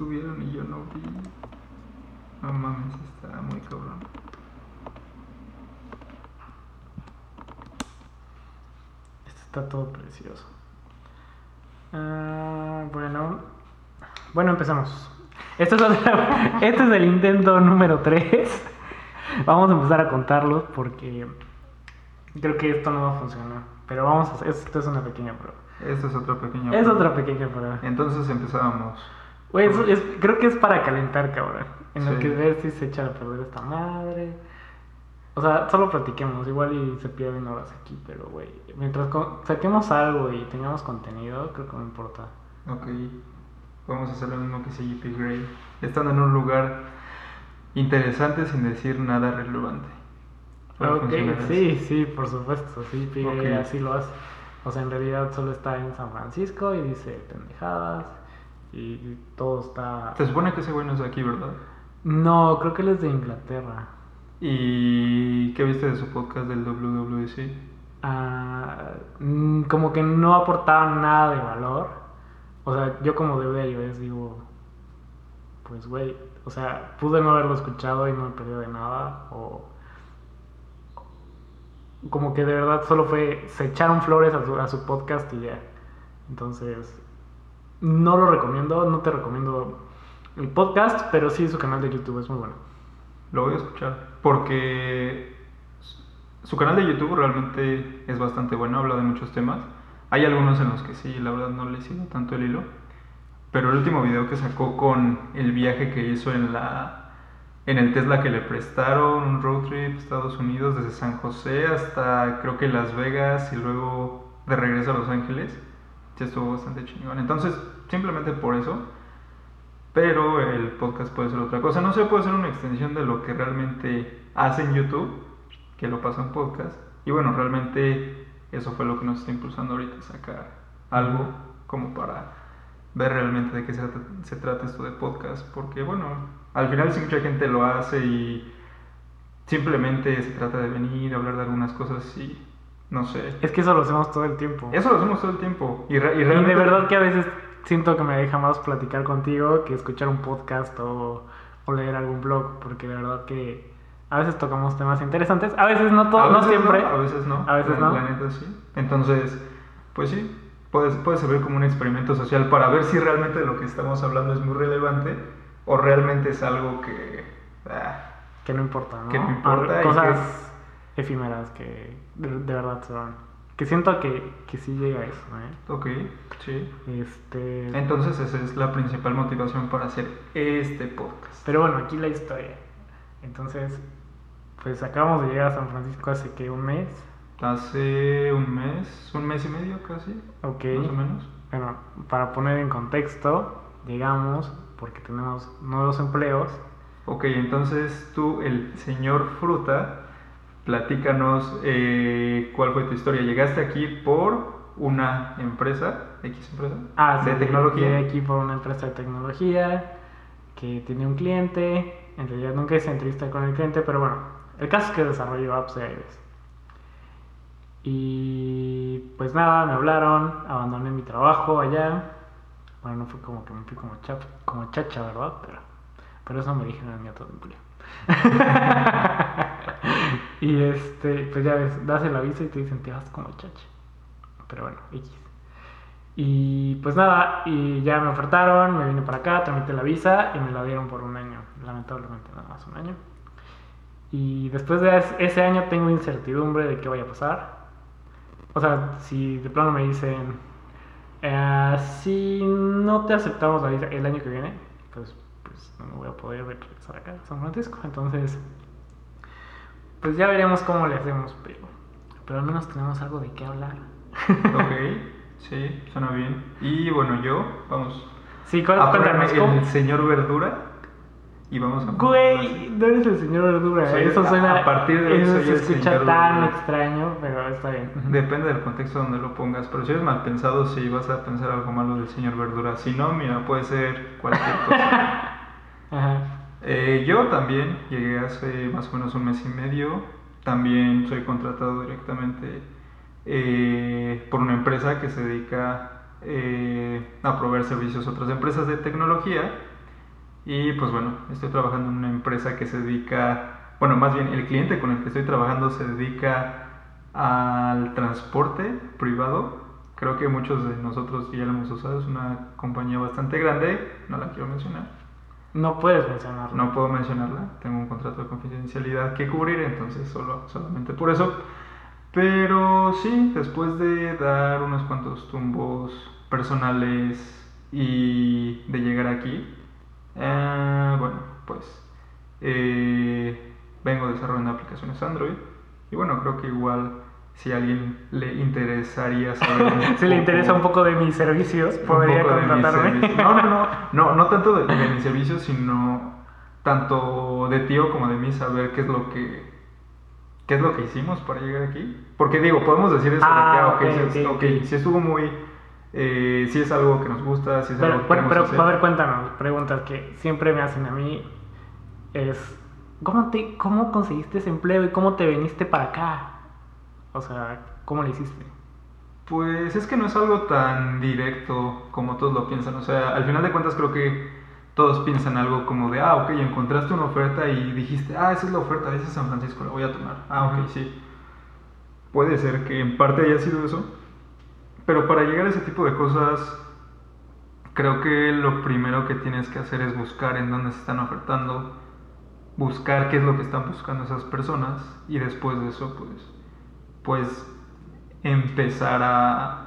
estuvieron y yo no vi. No mames, está muy cabrón. Esto está todo precioso. Ah, bueno. Bueno, empezamos. Esto es, otra- este es el intento número 3. Vamos a empezar a contarlos porque creo que esto no va a funcionar. Pero vamos a hacer, esto es una pequeña prueba. Esta es otra pequeña. Es prueba. otra pequeña prueba. Entonces empezábamos. Eso es- creo que es para calentar, cabrón. En lo Sí. que ver si se echa a perder esta madre. O sea, solo platiquemos, igual y se pierden horas aquí, pero güey, mientras saquemos algo y tengamos contenido, creo que no importa. Ok. Vamos a hacer lo mismo que CGP Grey. Estando en un lugar interesante sin decir nada relevante. ¿Puede Ok, sí, sí, por supuesto, sí, Piggy Ok. así lo hace. O sea, en realidad solo está en San Francisco y dice pendejadas y, y todo está... Se supone que ese güey no es de aquí, ¿verdad? No, creo que él es de Inglaterra. ¿Y qué viste de su podcast del WWC? Ah, mm, como que no aportaba nada de valor. O sea, yo como de iOS digo, pues güey, o sea, pude no haberlo escuchado y no me perdí de nada. O como que de verdad solo fue, se echaron flores a su, a su podcast y ya. Entonces, no lo recomiendo, no te recomiendo el podcast, pero sí su canal de YouTube es muy bueno. Lo voy a escuchar. Porque su canal de YouTube realmente es bastante bueno, habla de muchos temas. Hay algunos en los que sí, la verdad no le sigo tanto el hilo. Pero el último video que sacó con el viaje que hizo en la en el Tesla que le prestaron, un road trip a Estados Unidos desde San José hasta creo que Las Vegas y luego de regreso a Los Ángeles. Sí estuvo bastante chingón. Entonces, simplemente por eso pero el podcast puede ser otra cosa. No sé, puede ser una extensión de lo que realmente hace en YouTube, que lo pasa en podcast. Y bueno, realmente eso fue lo que nos está impulsando ahorita, sacar algo como para ver realmente de qué se, se trata esto de podcast. Porque bueno, al final sí mucha gente lo hace y simplemente se trata de venir, hablar de algunas cosas y no sé. Es que eso lo hacemos todo el tiempo. Eso lo hacemos todo el tiempo. Y, re- y Y realmente... de verdad que a veces siento que me deja más platicar contigo que escuchar un podcast o, o leer algún blog, porque de verdad que a veces tocamos temas interesantes, a veces no todo, A no siempre. a veces no. A veces la- no. La neta sí. Entonces, pues sí, puede, puede servir como un experimento social para ver si realmente lo que estamos hablando es muy relevante o realmente es algo que... ah, Que no importa, ¿no? Que no importa Cosas efímeras que de, de verdad se van. Que siento que, que sí llega a eso, ¿eh? ok, sí. Este... Entonces esa es la principal motivación para hacer este podcast. Pero bueno, aquí la historia. Entonces, pues acabamos de llegar a San Francisco hace que un mes. Hace un mes, un mes y medio casi, Ok. más o menos. Bueno, para poner en contexto, llegamos porque tenemos nuevos empleos. Ok, entonces tú, el señor Fruta, platícanos eh, cuál fue tu historia. Llegaste aquí por una empresa, X empresa, Ah, sí, de tecnología. Llegué aquí por una empresa de tecnología que tiene un cliente. En realidad nunca hice entrevista con el cliente, pero bueno, el caso es que desarrollo apps de iOS. Y pues nada, me hablaron, abandoné mi trabajo allá. Bueno, no fue como que me fui como, chap, como chacha, ¿verdad? Pero, pero eso me dijeron en mi otro empleo. y este, pues ya ves, das el aviso y te dicen, te vas como chacha. Pero bueno, X. Y pues nada, y ya me ofertaron, me vine para acá, tramité la visa y me la dieron por un año. Lamentablemente nada más un año. Y después de es- ese año tengo incertidumbre de qué vaya a pasar. O sea, si de plano me dicen, eh, si no te aceptamos la visa el año que viene, pues, pues no me voy a poder regresar acá a San Francisco. Entonces, pues ya veremos cómo le hacemos, pero, pero al menos tenemos algo de qué hablar. Ok, sí, suena bien. Y bueno, yo, vamos Sí, cu- a cuéntanos, ¿cómo? el señor Verdura y vamos a... Güey, no eres el señor Verdura. Soy- eso a- suena. a partir de eso se escucha tan Verdura. extraño, pero está bien. Depende del contexto donde lo pongas, pero si eres mal pensado, sí vas a pensar algo malo del señor Verdura. Si no, mira, puede ser cualquier cosa. Ajá. Eh, yo también llegué hace más o menos un mes y medio. También soy contratado directamente eh, por una empresa que se dedica eh, a proveer servicios a otras empresas de tecnología. Y pues bueno, estoy trabajando en una empresa que se dedica, bueno, más bien el cliente con el que estoy trabajando se dedica al transporte privado. Creo que muchos de nosotros ya lo hemos usado, es una compañía bastante grande, no la quiero mencionar. No puedes mencionarlo. No puedo mencionarla, tengo un contrato de confidencialidad que cubrir, entonces solo, solamente por eso. Pero sí, después de dar unos cuantos tumbos personales y de llegar aquí, eh, bueno, pues eh, vengo desarrollando aplicaciones Android y bueno, creo que igual si a alguien le interesaría saber si le interesa un poco de mis servicios, podría contratarme. servicios. No, no, no, no, no tanto de, de mis servicios, sino tanto de tío como de mí saber qué es lo que qué es lo que hicimos para llegar aquí. Porque digo, podemos decir eso Ah, de que, ah, sí, sí estuvo muy, eh, sí es algo que nos gusta, sí es Pero, algo que queremos pero, hacer. a ver, cuéntanos, preguntas que siempre me hacen a mí es, ¿cómo, te, ¿cómo conseguiste ese empleo y cómo te viniste para acá? O sea, ¿cómo lo hiciste? Pues es que no es algo tan directo como todos lo piensan. O sea, al final de cuentas creo que todos piensan algo como de, ah, ok, encontraste una oferta y dijiste, ah, esa es la oferta, esa es San Francisco, la voy a tomar. Ah, ok, sí. Puede ser que en parte haya sido eso. Pero para llegar a ese tipo de cosas, creo que lo primero que tienes que hacer es buscar en dónde se están ofertando, buscar qué es lo que están buscando esas personas y después de eso, pues, pues empezar a...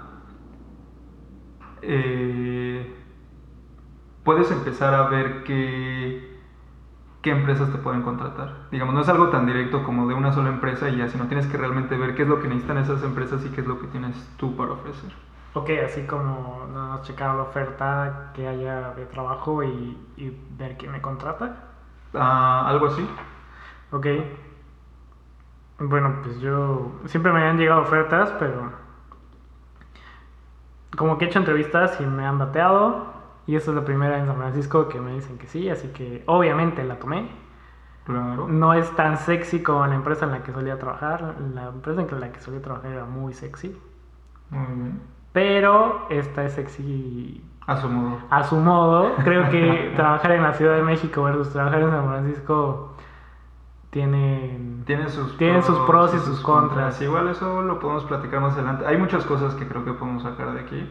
eh, puedes empezar a ver qué, qué empresas te pueden contratar. Digamos, no es algo tan directo como de una sola empresa y ya, sino tienes que realmente ver qué es lo que necesitan esas empresas y qué es lo que tienes tú para ofrecer. Ok, así como más checar la oferta que haya de trabajo y, y ver quién me contrata. Ah, algo así. Ok. Bueno, pues yo siempre me han llegado ofertas, pero como que he hecho entrevistas y me han bateado. Y esta es la primera en San Francisco que me dicen que sí, así que obviamente la tomé. Claro. No es tan sexy como la empresa en la que solía trabajar. La empresa en la que solía trabajar era muy sexy. Muy bien. Pero esta es sexy A su modo. a su modo. Creo que trabajar en la Ciudad de México versus trabajar en San Francisco tienen... Tiene sus, Tienen sus pros y sus contras. Igual eso lo podemos platicar más adelante. Hay muchas cosas que creo que podemos sacar de aquí.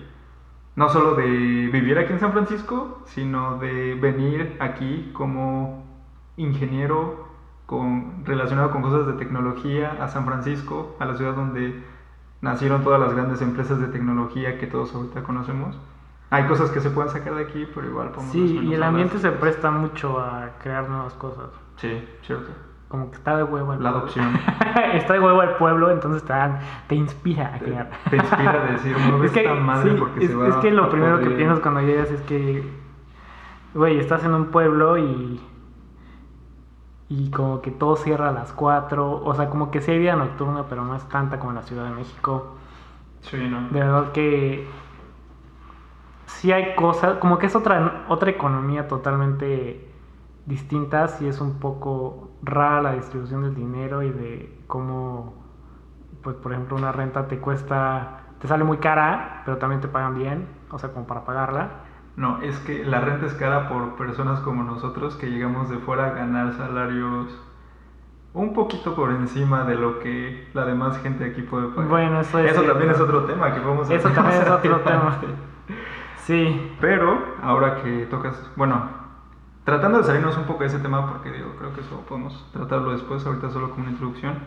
No solo de vivir aquí en San Francisco, sino de venir aquí como ingeniero con, relacionado con cosas de tecnología a San Francisco, a la ciudad donde nacieron todas las grandes empresas de tecnología que todos ahorita conocemos. Hay cosas que se pueden sacar de aquí, pero igual podemos Sí, y el ambiente se presta mucho a crear nuevas cosas. Sí, cierto. Como que está de huevo el La pueblo. adopción. está de huevo el pueblo, entonces te, dan- te inspira a crear. Te inspira a decir, mueve es que, esta madre sí, porque es, se va es que lo primero que podrir". piensas cuando llegas es que, güey, estás en un pueblo y. Y como que todo cierra a las 4. O sea, como que sí hay vida nocturna, pero no es tanta como en la Ciudad de México. Sí, ¿no? De verdad que. Sí hay cosas. Como que es otra, otra economía totalmente distinta. Sí es un poco rara la distribución del dinero y de cómo. Pues, por ejemplo, una renta te cuesta. Te sale muy cara, pero también te pagan bien. O sea, como para pagarla. No, es que la renta es cara por personas como nosotros que llegamos de fuera a ganar salarios un poquito por encima de lo que la demás gente aquí puede pagar. Bueno, eso es Eso también es otro tema que podemos Eso también es otro tema. Sí. Pero ahora que tocas, bueno, tratando de salirnos un poco de ese tema porque digo, creo que eso podemos tratarlo después, ahorita solo como una introducción.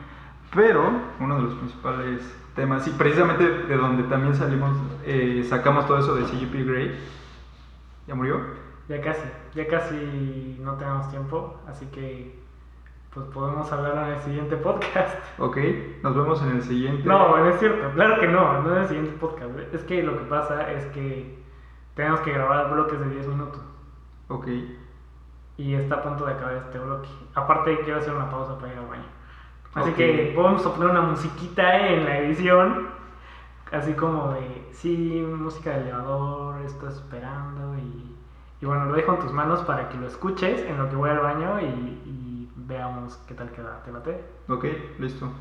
Pero uno de los principales temas, y precisamente de donde también salimos, eh, sacamos todo eso de CGP Grey. ¿Ya murió? Ya casi, ya casi no tenemos tiempo, así que pues podemos hablar en el siguiente podcast. Ok, nos vemos en el siguiente. No, no es cierto, claro que no, no en el siguiente podcast. Es que lo que pasa es que tenemos que grabar bloques de 10 minutos Ok, y está a punto de acabar este bloque. Aparte quiero hacer una pausa para ir al baño. Así que podemos poner una musiquita en la edición, así como de, sí, música de elevador, estás esperando y, y bueno, lo dejo en tus manos para que lo escuches en lo que voy al baño y, y veamos qué tal queda. ¿Te late? ok, listo.